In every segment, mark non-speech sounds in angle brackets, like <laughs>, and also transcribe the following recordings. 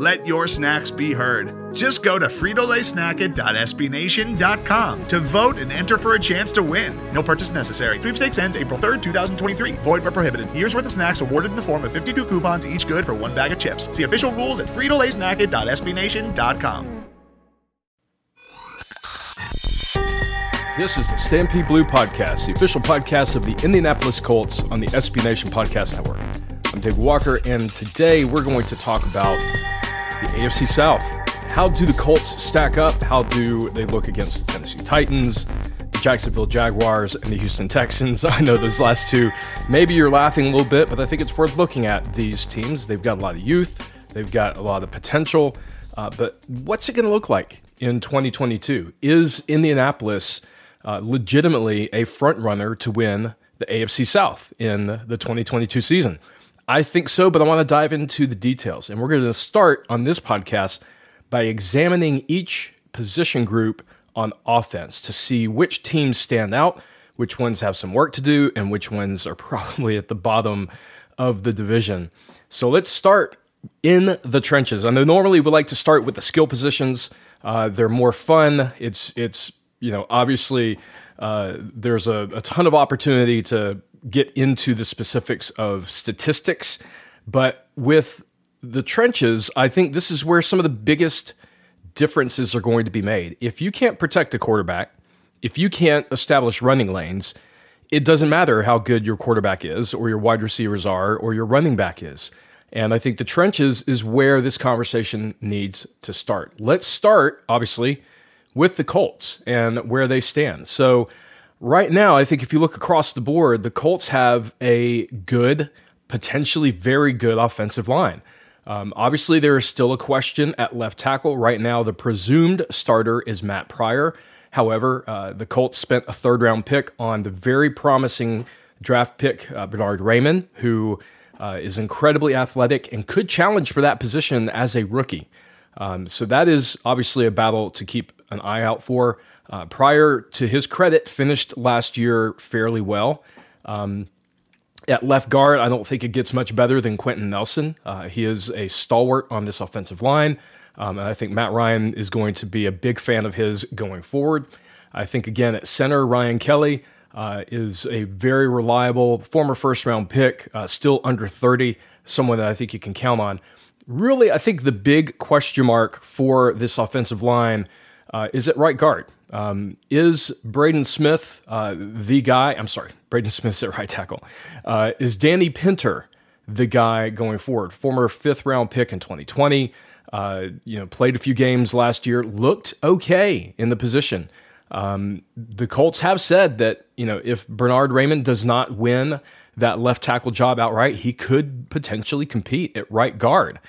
Let your snacks be heard. Just go to fritolaysnacket.sbnation.com to vote and enter for a chance to win. No purchase necessary. Sweepstakes ends April 3rd, 2023. Void where prohibited. Year's worth of snacks awarded in the form of 52 coupons, each good for one bag of chips. See official rules at fritolaysnacket.sbnation.com. This is the Stampede Blue Podcast, the official podcast of the Indianapolis Colts on the SB Nation Podcast Network. I'm Dave Walker, and today we're going to talk about the AFC South. How do the Colts stack up? How do they look against the Tennessee Titans, the Jacksonville Jaguars, and the Houston Texans? <laughs> I know those last two, maybe you're laughing a little bit, but I think it's worth looking at these teams. They've got a lot of youth, they've got a lot of potential, uh, but what's it going to look like in 2022? Is Indianapolis uh, legitimately a front runner to win the AFC South in the 2022 season? I think so, but I want to dive into the details. And we're going to start on this podcast by examining each position group on offense to see which teams stand out, which ones have some work to do, and which ones are <laughs> probably at the bottom of the division. So let's start in the trenches. I know normally we like to start with the skill positions. Uh, they're more fun. It's it's you know obviously uh, there's a, a ton of opportunity to get into the specifics of statistics, but with the trenches, I think this is where some of the biggest differences are going to be made. If you can't protect a quarterback, if you can't establish running lanes, it doesn't matter how good your quarterback is, or your wide receivers are, or your running back is. And I think the trenches is where this conversation needs to start. Let's start, obviously, with the Colts and where they stand. So, right now, I think if you look across the board, the Colts have a good, potentially very good offensive line. Um, obviously, there is still a question at left tackle. Right now, the presumed starter is Matt Pryor. However, uh, the Colts spent a third round pick on the very promising draft pick, uh, Bernhard Raimann, who uh, is incredibly athletic and could challenge for that position as a rookie. Um, so that is obviously a battle to keep an eye out for. Uh, Pryor, to his credit, finished last year fairly well. Um, at left guard, I don't think it gets much better than Quenton Nelson. Uh, he is a stalwart on this offensive line. Um, and I think Matt Ryan is going to be a big fan of his going forward. I think, again, at center, Ryan Kelly uh, is a very reliable former first round pick, uh, still under 30, someone that I think you can count on. Really, I think the big question mark for this offensive line uh, is at right guard. Um, is Braden Smith uh, the guy? I'm sorry, <laughs> Braden Smith's at right tackle. Uh, is Danny Pinter the guy going forward? Former fifth round pick in 2020. Uh, you know, played a few games last year, looked okay in the position. Um, the Colts have said that you know if Bernhard Raimann does not win that left tackle job outright, he could potentially compete at right guard.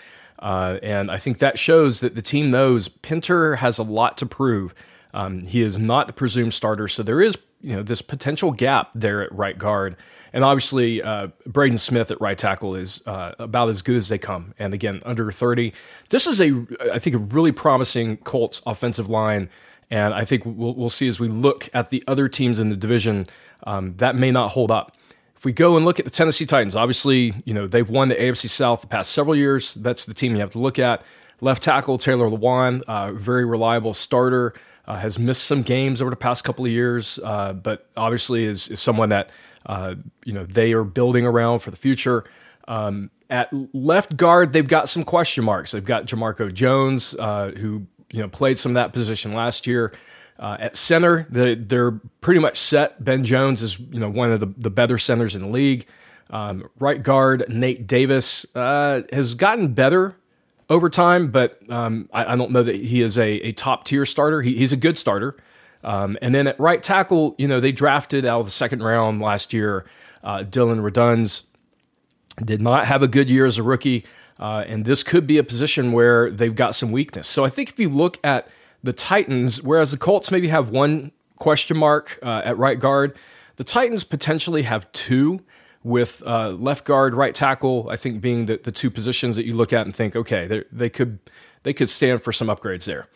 Uh, and I think that shows that the team knows Pinter has a lot to prove um, he is not the presumed starter, so there is you know this potential gap there at right guard, and obviously uh, Braden Smith at right tackle is uh, about as good as they come. And again, under thirty, this is a I think a really promising Colts offensive line, and I think we'll, we'll see as we look at the other teams in the division um, that may not hold up. If we go and look at the Tennessee Titans, obviously you know they've won the AFC South the past several years. That's the team you have to look at. Left tackle Taylor Lewan, uh, very reliable starter. Uh, has missed some games over the past couple of years, uh, but obviously is, is someone that uh, you know they are building around for the future. Um, at left guard, they've got some question marks. They've got Jamarco Jones, uh, who you know played some of that position last year. Uh, at center, the, they're pretty much set. Ben Jones is you know one of the, the better centers in the league. Um, right guard Nate Davis uh, has gotten better over time, but um, I, I, don't know that he is a, a top tier starter. He, he's a good starter. Um, and then at right tackle, you know, they drafted out of the second round last year uh, Dillon Radunz. Did not have a good year as a rookie. Uh, and this could be a position where they've got some weakness. So I think if you look at the Titans, whereas the Colts maybe have one question mark uh, at right guard, the Titans potentially have two with uh, left guard, right tackle. I think being the, the two positions that you look at and think, okay, they could they could stand for some upgrades there.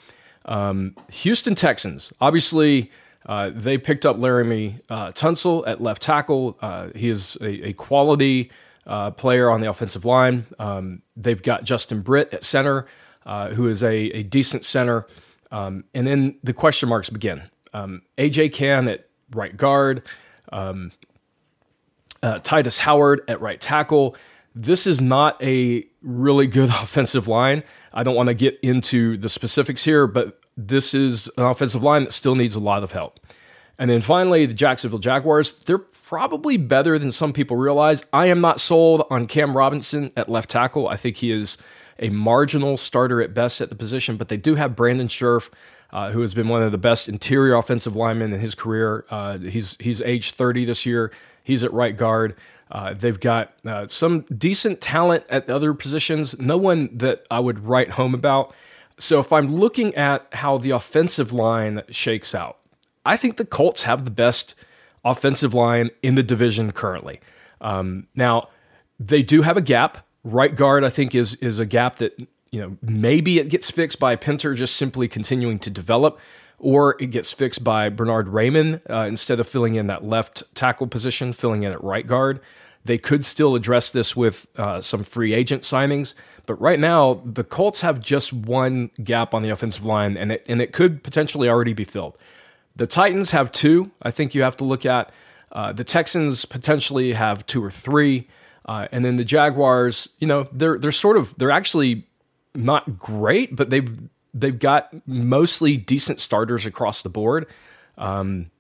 Um, Houston Texans, obviously, uh, they picked up Laremy uh, Tunsil at left tackle. Uh, he is a, a quality uh, player on the offensive line. Um, they've got Justin Britt at center, uh, who is a, a decent center. Um, and then the question marks begin. Um, AJ Cann at right guard, um, uh, Tytus Howard at right tackle. This is not a really good <laughs> offensive line. I don't want to get into the specifics here, but this is an offensive line that still needs a lot of help. And then finally, the Jacksonville Jaguars, they're probably better than some people realize. I am not sold on Cam Robinson at left tackle. I think he is a marginal starter at best at the position, but they do have Brandon Scherff, uh, who has been one of the best interior offensive linemen in his career. Uh, he's he's age 30 this year. He's at right guard. Uh, they've got uh, some decent talent at the other positions. No one that I would write home about. So if I'm looking at how the offensive line shakes out, I think the Colts have the best offensive line in the division currently. Um, now they do have a gap. Right guard, I think, is is a gap that you know maybe it gets fixed by Pinter just simply continuing to develop, or it gets fixed by Bernhard Raimann uh, instead of filling in that left tackle position, filling in at right guard. They could still address this with uh, some free agent signings, but right now the Colts have just one gap on the offensive line, and it, and it could potentially already be filled. The Titans have two. I think you have to look at. Uh, the Texans potentially have two or three, uh, and then the Jaguars. You know, they're they're sort of they're actually not great, but they've they've got mostly decent starters across the board. Um,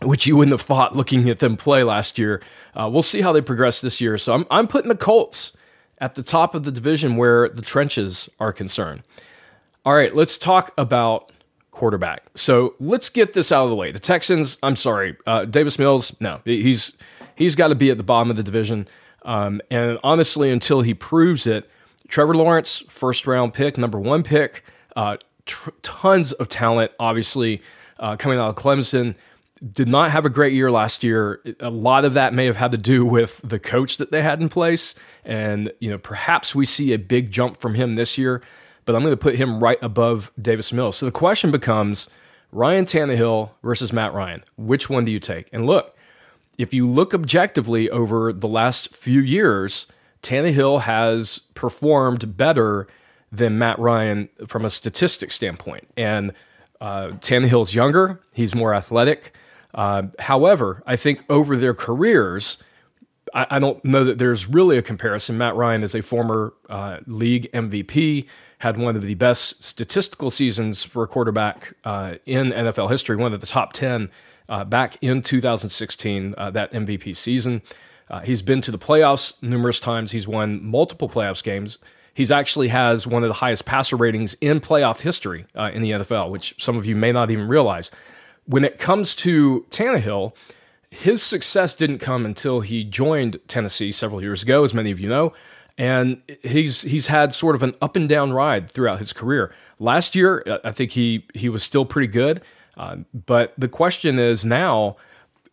which you wouldn't have thought looking at them play last year. Uh, we'll see how they progress this year. So I'm, I'm putting the Colts at the top of the division where the trenches are concerned. All right, let's talk about quarterback. So let's get this out of the way. The Texans, I'm sorry, uh, Davis Mills, no, he's he's got to be at the bottom of the division. Um, and honestly, until he proves it, Trevor Lawrence, first round pick, number one pick, uh, tr- tons of talent, obviously uh, coming out of Clemson. Did not have a great year last year. A lot of that may have had to do with the coach that they had in place, and you know perhaps we see a big jump from him this year but I'm going to put him right above Davis Mills. So the question becomes Ryan Tannehill versus Matt Ryan. Which one do you take? And look, if you look objectively over the last few years, Tannehill has performed better than Matt Ryan from a statistic standpoint. And uh, Tannehill's younger, he's more athletic. Uh, however, I think over their careers, I, I, don't know that there's really a comparison. Matt Ryan is a former uh, league MVP had one of the best statistical seasons for a quarterback uh, in NFL history, one of the top 10 uh, back in 2016, uh, that MVP season. Uh, he's been to the playoffs numerous times. He's won multiple playoffs games. He's actually has one of the highest passer ratings in playoff history uh, in the NFL, which some of you may not even realize. When it comes to Tannehill, his success didn't come until he joined Tennessee several years ago, as many of you know and he's he's had sort of an up and down ride throughout his career. Last year, I think he he was still pretty good, uh, but the question is now,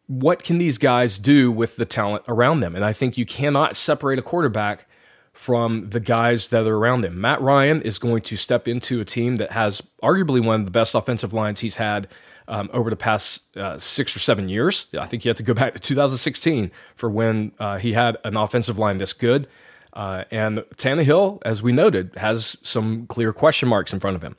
what can these guys do with the talent around them? And I think you cannot separate a quarterback from the guys that are around him. Matt Ryan is going to step into a team that has arguably one of the best offensive lines he's had um, over the past uh, six or seven years. I think you have to go back to 2016 for when uh, he had an offensive line this good. Uh, and Tannehill, as we noted, has some clear question marks in front of him.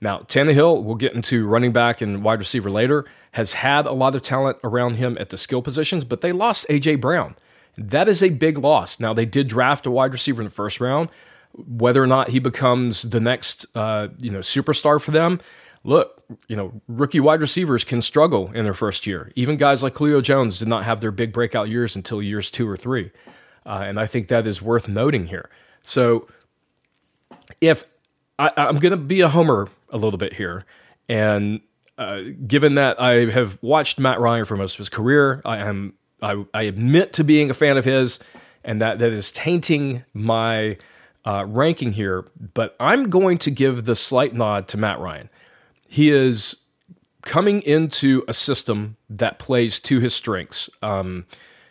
Now, Tannehill, we'll get into running back and wide receiver later, has had a lot of talent around him at the skill positions, but they lost A.J. Brown. That is a big loss. Now, they did draft a wide receiver in the first round. Whether or not he becomes the next, uh, you know, superstar for them, look, you know, rookie wide receivers can struggle in their first year. Even guys like Julio Jones did not have their big breakout years until years two or three. Uh, and I think that is worth noting here. So if I, am going to be a homer a little bit here, and uh, given that I have watched Matt Ryan for most of his career, I am I, I admit to being a fan of his, and that that is tainting my uh, ranking here, but I'm going to give the slight nod to Matt Ryan. He is coming into a system that plays to his strengths. Um,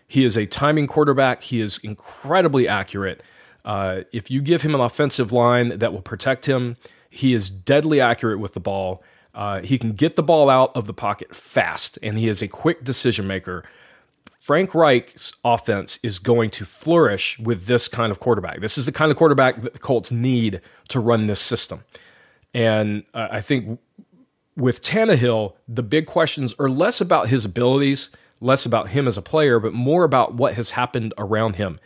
he is a timing quarterback. He is incredibly accurate. Uh, if you give him an offensive line that will protect him, he is deadly accurate with the ball. Uh, he can get the ball out of the pocket fast, and he is a quick decision maker. Frank Reich's offense is going to flourish with this kind of quarterback. This is the kind of quarterback that the Colts need to run this system. And uh, I think with Tannehill, the big questions are less about his abilities, less about him as a player, but more about what has happened around him.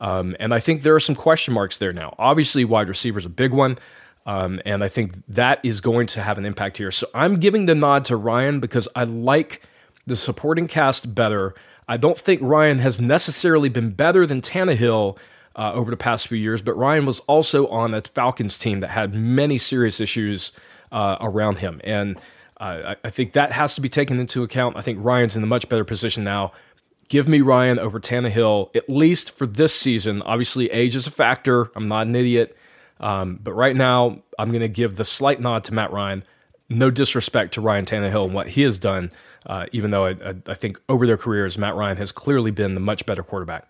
Um, and I think there are some question marks there now. Obviously, wide receiver is a big one. Um, and I think that is going to have an impact here. So I'm giving the nod to Ryan because I like the supporting cast better. I don't think Ryan has necessarily been better than Tannehill uh, over the past few years, but Ryan was also on a Falcons team that had many serious issues uh, around him. And uh, I think that has to be taken into account. I think Ryan's in a much better position now. Give me Ryan over Tannehill, at least for this season. Obviously, age is a factor. I'm not an idiot. Um, but right now, I'm going to give the slight nod to Matt Ryan. No disrespect to Ryan Tannehill and what he has done uh, even though I, I, I think over their careers, Matt Ryan has clearly been the much better quarterback.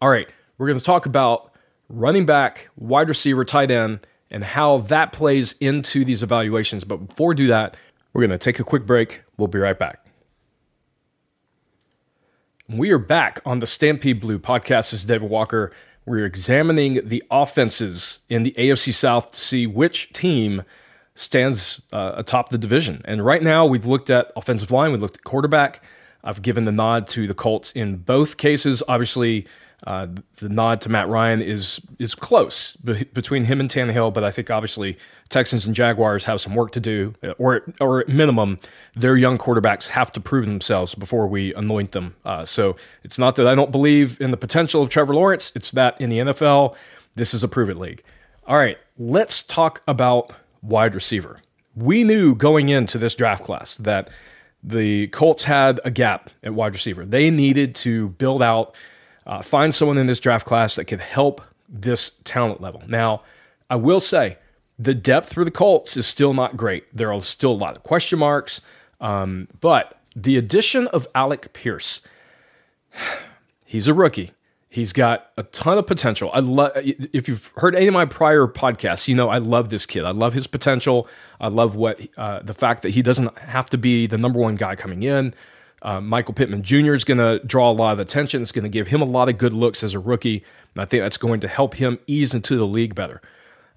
All right, we're going to talk about running back, wide receiver, tight end, and how that plays into these evaluations. But before we do that, we're going to take a quick break. We'll be right back. We are back on the Stampede Blue podcast. This is David Walker. We're examining the offenses in the AFC South to see which team stands uh, atop the division. And right now, we've looked at offensive line, we've looked at quarterback. I've given the nod to the Colts in both cases. Obviously, uh, the nod to Matt Ryan is is close be- between him and Tannehill, but I think obviously Texans and Jaguars have some work to do, or or at minimum, their young quarterbacks have to prove themselves before we anoint them. Uh, so it's not that I don't believe in the potential of Trevor Lawrence; it's that in the NFL, this is a prove it league. All right, let's talk about wide receiver. We knew going into this draft class that the Colts had a gap at wide receiver. They needed to build out, uh, find someone in this draft class that could help this talent level. Now, I will say the depth for the Colts is still not great. There are still a lot of question marks, um, but the addition of Alec Pierce, <sighs> he's a rookie. He's got a ton of potential. I love if you've heard any of my prior podcasts, you know I love this kid. I love his potential. I love what uh, the fact that he doesn't have to be the number one guy coming in. Uh, Michael Pittman Jr. is going to draw a lot of attention. It's going to give him a lot of good looks as a rookie, and I think that's going to help him ease into the league better.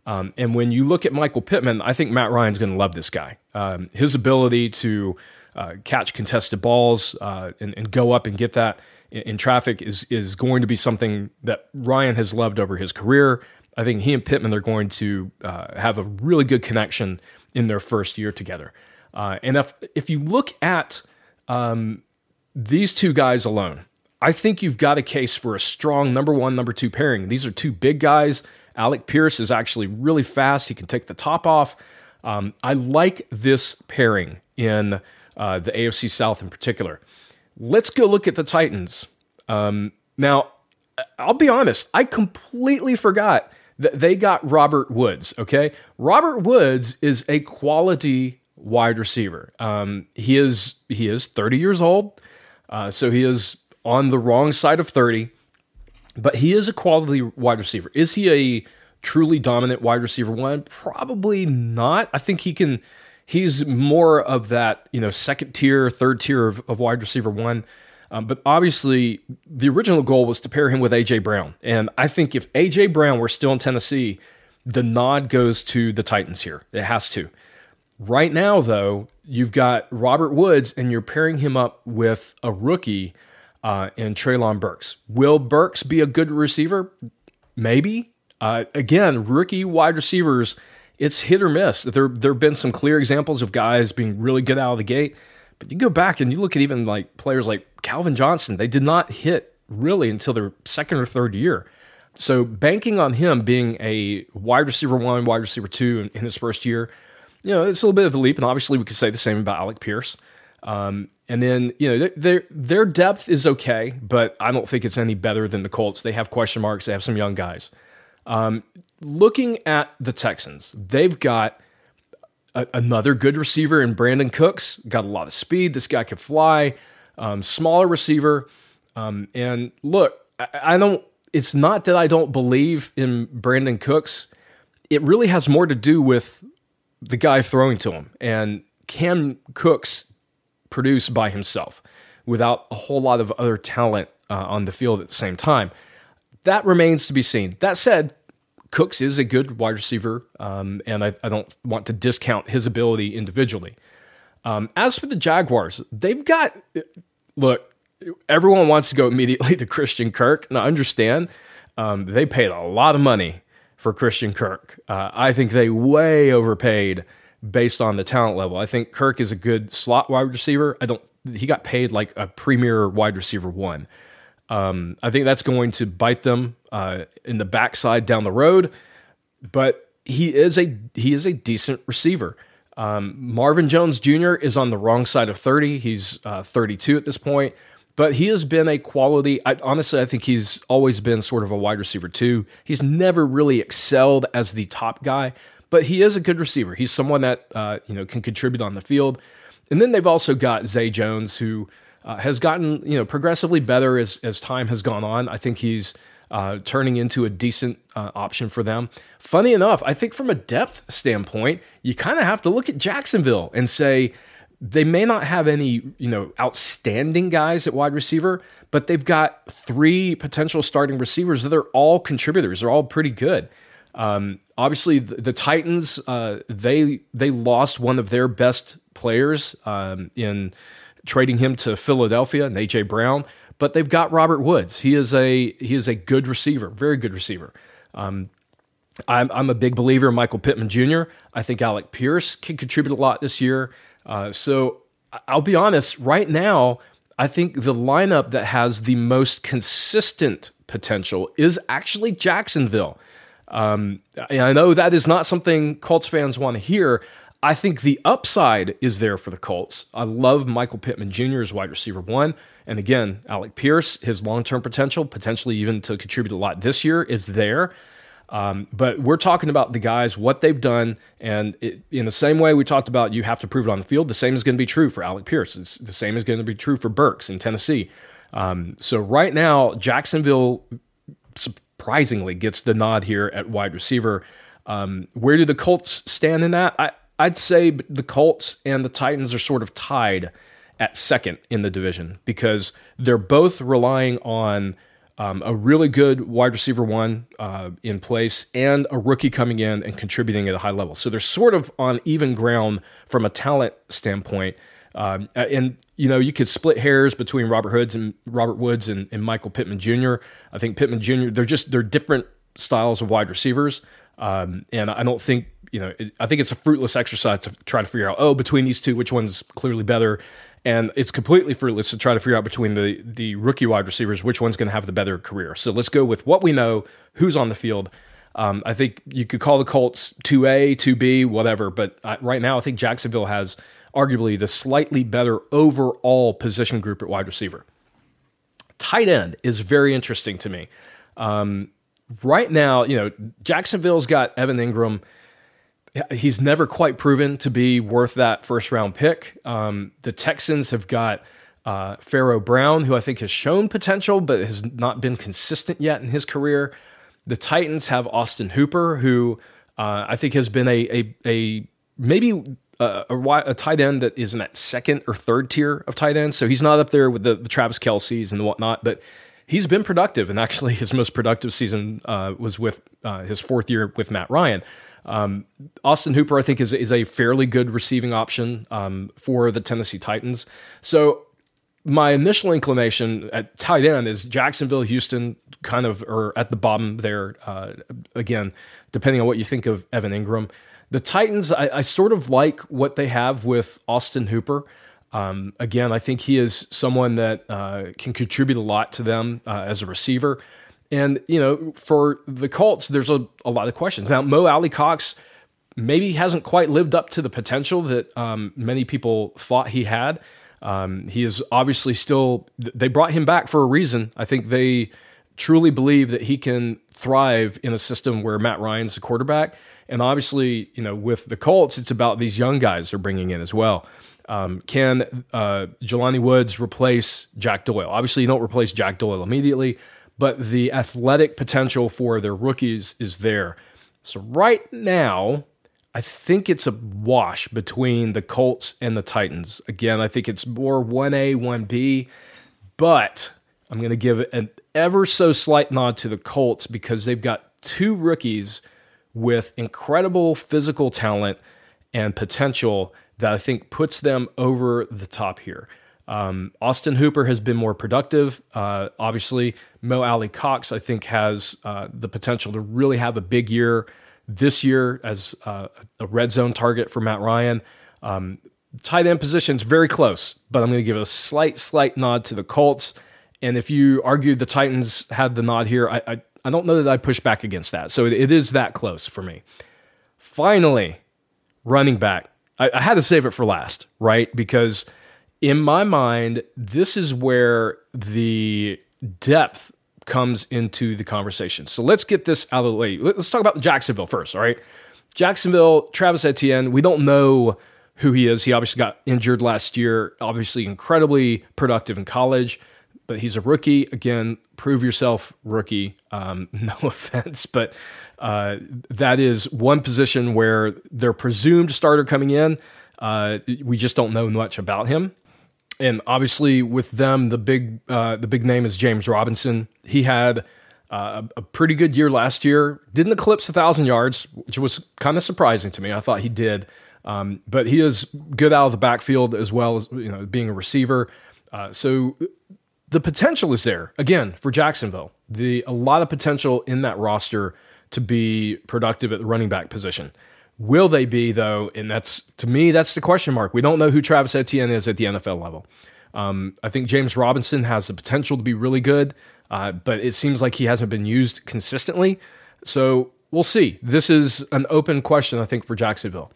Um, and when you look at Michael Pittman, I think Matt Ryan's going to love this guy. Um, his ability to uh, catch contested balls uh, and, and go up and get that in, in traffic is is going to be something that Ryan has loved over his career. I think he and Pittman are going to uh, have a really good connection in their first year together. Uh, and if if you look at um, these two guys alone, I think you've got a case for a strong number one, number two pairing. These are two big guys. Alec Pierce is actually really fast. He can take the top off. Um, I like this pairing in uh, the AFC South in particular. Let's go look at the Titans. Um, now, I'll be honest, I completely forgot that they got Robert Woods. Okay. Robert Woods is a quality wide receiver. Um, he is he is 30 years old, uh, so he is on the wrong side of 30, but he is a quality wide receiver. Is he a truly dominant wide receiver one? Probably not. I think he can he's more of that, you know, second tier, third tier of, of wide receiver one. Um, but obviously, the original goal was to pair him with AJ Brown, and I think if AJ Brown were still in Tennessee, the nod goes to the Titans here. It has to. Right now, though, you've got Robert Woods, and you're pairing him up with a rookie uh, in Treylon Burks. Will Burks be a good receiver? Maybe. Uh, again, rookie wide receivers it's hit or miss. There there have been some clear examples of guys being really good out of the gate, but you go back and you look at even like players like Calvin Johnson, they did not hit really until their second or third year. So banking on him being a wide receiver one, wide receiver two in, in his first year, you know, it's a little bit of a leap. And obviously, we could say the same about Alec Pierce. Um, and then you know their their depth is okay, but I don't think it's any better than the Colts. They have question marks. They have some young guys. Um, looking at the Texans, they've got a, another good receiver in Brandin Cooks. Got a lot of speed. This guy can fly. Um, smaller receiver. Um, and look, I, I don't. It's not that I don't believe in Brandin Cooks. It really has more to do with the guy throwing to him. And can Cooks produce by himself without a whole lot of other talent uh, on the field at the same time? That remains to be seen. That said, Cooks is a good wide receiver, um, and I, I, don't want to discount his ability individually. Um, as for the Jaguars, they've got look. Everyone wants to go <laughs> immediately to Christian Kirk, and I understand um, they paid a lot of money for Christian Kirk. Uh, I think they way overpaid based on the talent level. I think Kirk is a good slot wide receiver. I don't. He got paid like a premier wide receiver one. Um, I think that's going to bite them uh, in the backside down the road. But he is a he is a decent receiver. Um, Marvin Jones Jr. is on the wrong side of 30. He's uh, 32 at this point, but he has been a quality. I, honestly, I think he's always been sort of a wide receiver too. He's never really excelled as the top guy, but he is a good receiver. He's someone that uh, you know can contribute on the field. And then they've also got Zay Jones, who uh, has gotten you know progressively better as as time has gone on. I think he's uh, turning into a decent uh, option for them. Funny enough, I think from a depth standpoint, you kind of have to look at Jacksonville and say they may not have any you know outstanding guys at wide receiver, but they've got three potential starting receivers that are all contributors. They're all pretty good. Um, obviously, the, the Titans uh, they they lost one of their best players um, in trading him to Philadelphia and AJ Brown. But they've got Robert Woods. He is a he is a good receiver, very good receiver. Um, I'm, I'm a big believer in Michael Pittman Jr. I think Alec Pierce can contribute a lot this year. Uh, so I'll be honest, right now, I think the lineup that has the most consistent potential is actually Jacksonville. Um, I know that is not something Colts fans want to hear, I think the upside is there for the Colts. I love Michael Pittman Jr. as wide receiver one. And again, Alec Pierce, his long term potential, potentially even to contribute a lot this year, is there. Um, but we're talking about the guys, what they've done. And it, in the same way we talked about you have to prove it on the field, the same is going to be true for Alec Pierce. It's the same is going to be true for Burks in Tennessee. Um, so right now, Jacksonville surprisingly gets the nod here at wide receiver. Um, where do the Colts stand in that? I, I'd say the Colts and the Titans are sort of tied at second in the division because they're both relying on um, a really good wide receiver one uh, in place and a rookie coming in and contributing at a high level. So they're sort of on even ground from a talent standpoint. Um, and you know you could split hairs between Robert Hoods and Robert Woods and, and Michael Pittman Jr. I think Pittman Jr. They're just they're different styles of wide receivers, um, and I don't think you know, it, I think it's a fruitless exercise to try to figure out, oh, between these two, which one's clearly better. And it's completely fruitless to try to figure out between the, the rookie wide receivers, which one's going to have the better career. So let's go with what we know, who's on the field. Um, I think you could call the Colts 2A, 2B, whatever. But I, right now, I think Jacksonville has arguably the slightly better overall position group at wide receiver. Tight end is very interesting to me. Um, right now, you know, Jacksonville's got Evan Engram he's never quite proven to be worth that first round pick. Um, the Texans have got uh, Pharaoh Brown, who I think has shown potential, but has not been consistent yet in his career. The Titans have Austin Hooper, who uh, I think has been a a, a maybe a, a, a, tight end that is in that second or third tier of tight ends. So he's not up there with the, the Travis Kelce's and whatnot, but he's been productive. And actually, his most productive season uh, was with uh, his fourth year with Matt Ryan. Um, Austin Hooper, I think, is, is a fairly good receiving option um, for the Tennessee Titans. So my initial inclination at tight end is Jacksonville, Houston, kind of are at the bottom there. Uh, again, depending on what you think of Evan Engram, The Titans, I, I sort of like what they have with Austin Hooper. Um, again, I think he is someone that uh, can contribute a lot to them uh, as a receiver. And, you know, for the Colts, there's a, a lot of questions. Now, Mo Alie-Cox maybe hasn't quite lived up to the potential that um, many people thought he had. Um, he is obviously still, they brought him back for a reason. I think they truly believe that he can thrive in a system where Matt Ryan's the quarterback. And obviously, you know, with the Colts, it's about these young guys they're bringing in as well. Um, can uh, Jelani Woods replace Jack Doyle? Obviously, you don't replace Jack Doyle immediately, but the athletic potential for their rookies is there. So right now, I think it's a wash between the Colts and the Titans. Again, I think it's more 1A, 1B, but I'm going to give an ever so slight nod to the Colts because they've got two rookies with incredible physical talent and potential that I think puts them over the top here. Um, Austin Hooper has been more productive. Uh, obviously, Mo Alie-Cox, I think, has uh, the potential to really have a big year this year as uh, a red zone target for Matt Ryan. Um, tight end position is very close, but I'm going to give a slight, slight nod to the Colts. And if you argued the Titans had the nod here, I, I, I don't know that I push back against that. So it, it is that close for me. Finally, running back. I, I had to save it for last, right? Because in my mind, this is where the depth comes into the conversation. So let's get this out of the way. Let's talk about Jacksonville first, all right? Jacksonville, Travis Etienne, we don't know who he is. He obviously got injured last year, obviously incredibly productive in college, but he's a rookie. Again, prove yourself, rookie. Um, <laughs> no offense, but uh, that is one position where their presumed starter coming in. Uh, we just don't know much about him and obviously with them, the big uh, the big name is James Robinson. He had uh, a pretty good year last year. Didn't eclipse a thousand yards, which was kind of surprising to me. I thought he did, um, but he is good out of the backfield as well as you know being a receiver. Uh, so the potential is there again for Jacksonville. The a lot of potential in that roster to be productive at the running back position. Will they be though? And that's to me, that's the question mark. We don't know who Travis Etienne is at the NFL level. Um, I think James Robinson has the potential to be really good, uh, but it seems like he hasn't been used consistently. So we'll see. This is an open question, I think, for Jacksonville.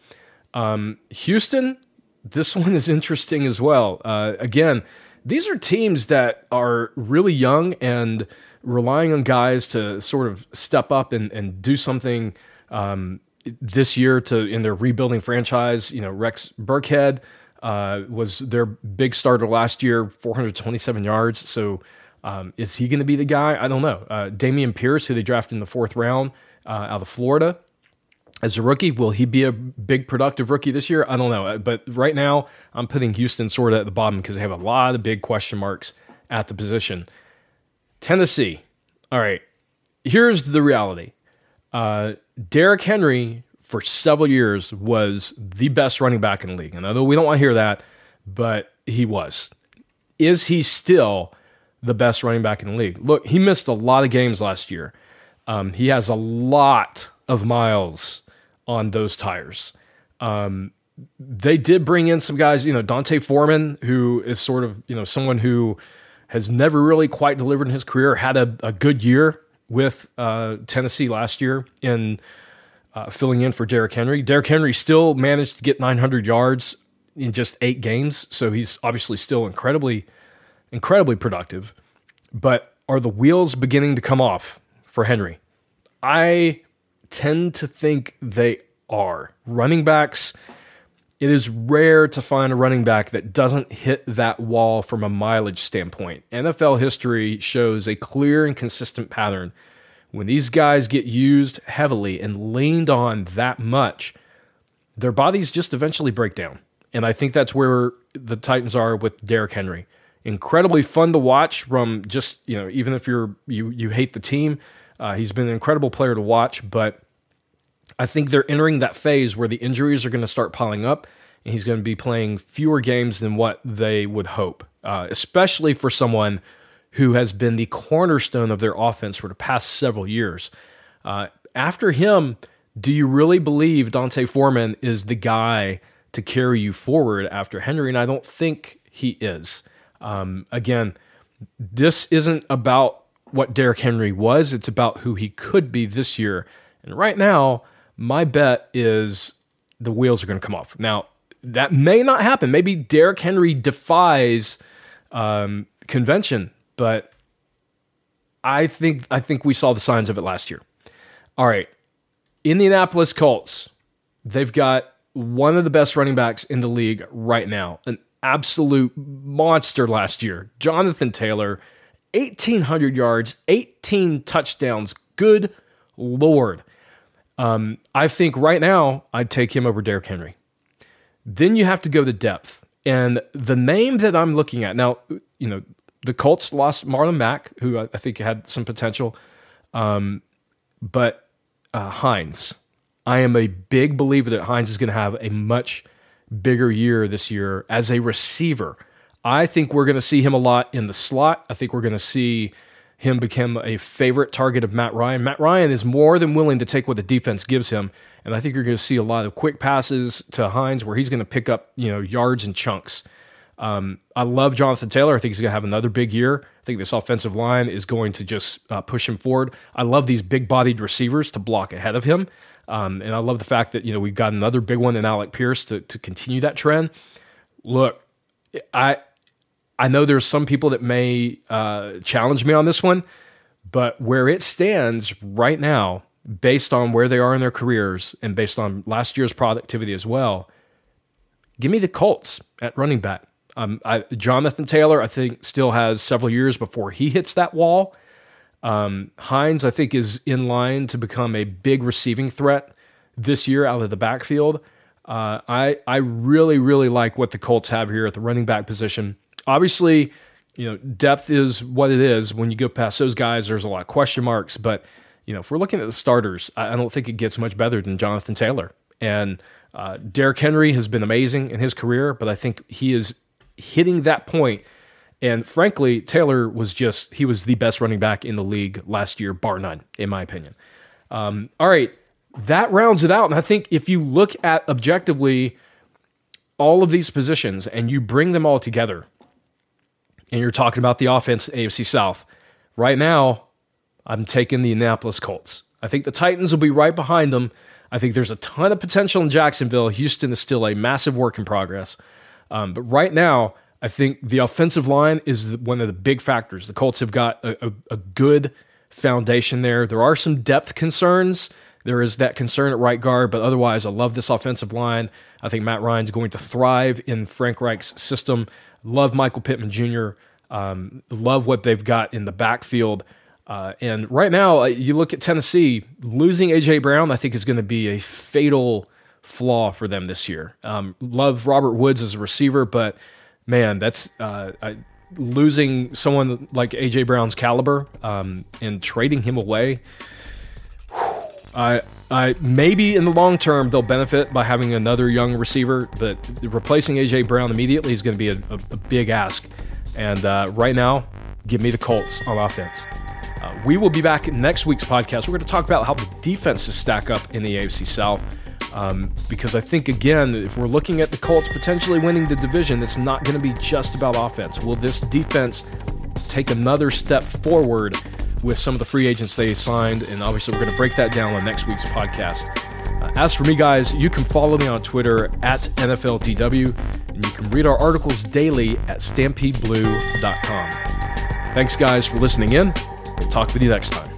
Um, Houston, this <laughs> one is interesting as well. Uh, again, these are teams that are really young and relying on guys to sort of step up and, and do something um, this year to in their rebuilding franchise. You know, Rex Burkhead uh, was their big starter last year, 427 yards. So um, is he going to be the guy? I don't know. Uh, Dameon Pierce, who they drafted in the fourth round uh, out of Florida. As a rookie, will he be a big productive rookie this year? I don't know. Uh, but right now, I'm putting Houston sort of at the bottom because they have a lot of big question marks at the position. Tennessee. All right. Here's the reality. Uh, Derrick Henry for several years was the best running back in the league. And although we don't want to hear that, but he was. Is he still the best running back in the league? Look, he missed a lot of games last year. Um, he has a lot of miles on those tires. Um, they did bring in some guys, you know, D'Onta Foreman, who is sort of, you know, someone who has never really quite delivered in his career, had a, a good year with uh, Tennessee last year in uh, filling in for Derrick Henry. Derrick Henry still managed to get 900 yards in just eight games, so he's obviously still incredibly, incredibly productive. But are the wheels beginning to come off for Henry? I tend to think they are. Running backs, it is rare to find a running back that doesn't hit that wall from a mileage standpoint. NFL history shows a clear and consistent pattern when these guys get used heavily and leaned on that much, their bodies just eventually break down. And I think that's where the Titans are with Derrick Henry. Incredibly fun to watch from just, you know, even if you're you you hate the team, uh, he's been an incredible player to watch, but I think they're entering that phase where the injuries are going to start piling up and he's going to be playing fewer games than what they would hope, uh, especially for someone who has been the cornerstone of their offense for the past several years. Uh, after him, do you really believe D'Onta Foreman is the guy to carry you forward after Henry? And I don't think he is. Um, again, this isn't about what Derrick Henry was, it's about who he could be this year. And right now, my bet is the wheels are going to come off. Now, that may not happen. Maybe Derrick Henry defies um, convention but I think I think we saw the signs of it last year. All right, Indianapolis Colts. They've got one of the best running backs in the league right now. An absolute monster last year. Jonathan Taylor, 1,800 yards, 18 touchdowns. Good Lord. Um, I think right now I'd take him over Derrick Henry. Then you have to go to depth. And the name that I'm looking at now, you know, the Colts lost Marlon Mack, who I think had some potential. Um, but uh, Hines, I am a big believer that Hines is going to have a much bigger year this year as a receiver. I think we're going to see him a lot in the slot. I think we're going to see him become a favorite target of Matt Ryan. Matt Ryan is more than willing to take what the defense gives him, and I think you're going to see a lot of quick passes to Hines where he's going to pick up you know yards and chunks. Um, I love Jonathan Taylor. I think he's going to have another big year. I think this offensive line is going to just uh, push him forward. I love these big bodied receivers to block ahead of him. Um, and I love the fact that, you know, we've got another big one in Alec Pierce to, to continue that trend. Look, I, I know there's some people that may uh, challenge me on this one, but where it stands right now, based on where they are in their careers and based on last year's productivity as well, give me the Colts at running back. Um, I, Jonathan Taylor, I think, still has several years before he hits that wall. Um, Hines, I think, is in line to become a big receiving threat this year out of the backfield. Uh, I I really really like what the Colts have here at the running back position. Obviously, you know depth is what it is. When you go past those guys, there's a lot of question marks. But you know, if we're looking at the starters, I, don't think it gets much better than Jonathan Taylor and uh, Derrick Henry has been amazing in his career, but I think he is hitting that point. And frankly, Taylor was just, he was the best running back in the league last year, bar none, in my opinion. Um, all right, that rounds it out. And I think if you look at objectively all of these positions and you bring them all together, and you're talking about the offense, AFC South, right now, I'm taking the Indianapolis Colts. I think the Titans will be right behind them. I think there's a ton of potential in Jacksonville. Houston is still a massive work in progress. Um, but right now, I think the offensive line is one of the big factors. The Colts have got a, a, a good foundation there. There are some depth concerns. There is that concern at right guard, but otherwise, I love this offensive line. I think Matt Ryan's going to thrive in Frank Reich's system. Love Michael Pittman Jr. Um, love what they've got in the backfield. Uh, and right now, uh, you look at Tennessee losing AJ Brown. I think is going to be a fatal flaw for them this year. Um, love Robert Woods as a receiver, but man, that's uh, I, losing someone like AJ Brown's caliber um, and trading him away. I, I maybe in the long term they'll benefit by having another young receiver, but replacing AJ Brown immediately is going to be a, a, a, big ask. And uh, right now, give me the Colts on offense. Uh, we will be back next week's podcast. We're going to talk about how the defenses stack up in the AFC South. Um, because I think, again, if we're looking at the Colts potentially winning the division, it's not going to be just about offense. Will this defense take another step forward with some of the free agents they signed? And obviously, we're going to break that down on next week's podcast. Uh, as for me, guys, you can follow me on Twitter at NFLDW, and you can read our articles daily at StampedeBlue.com. Thanks, guys, for listening in. We'll talk with you next time.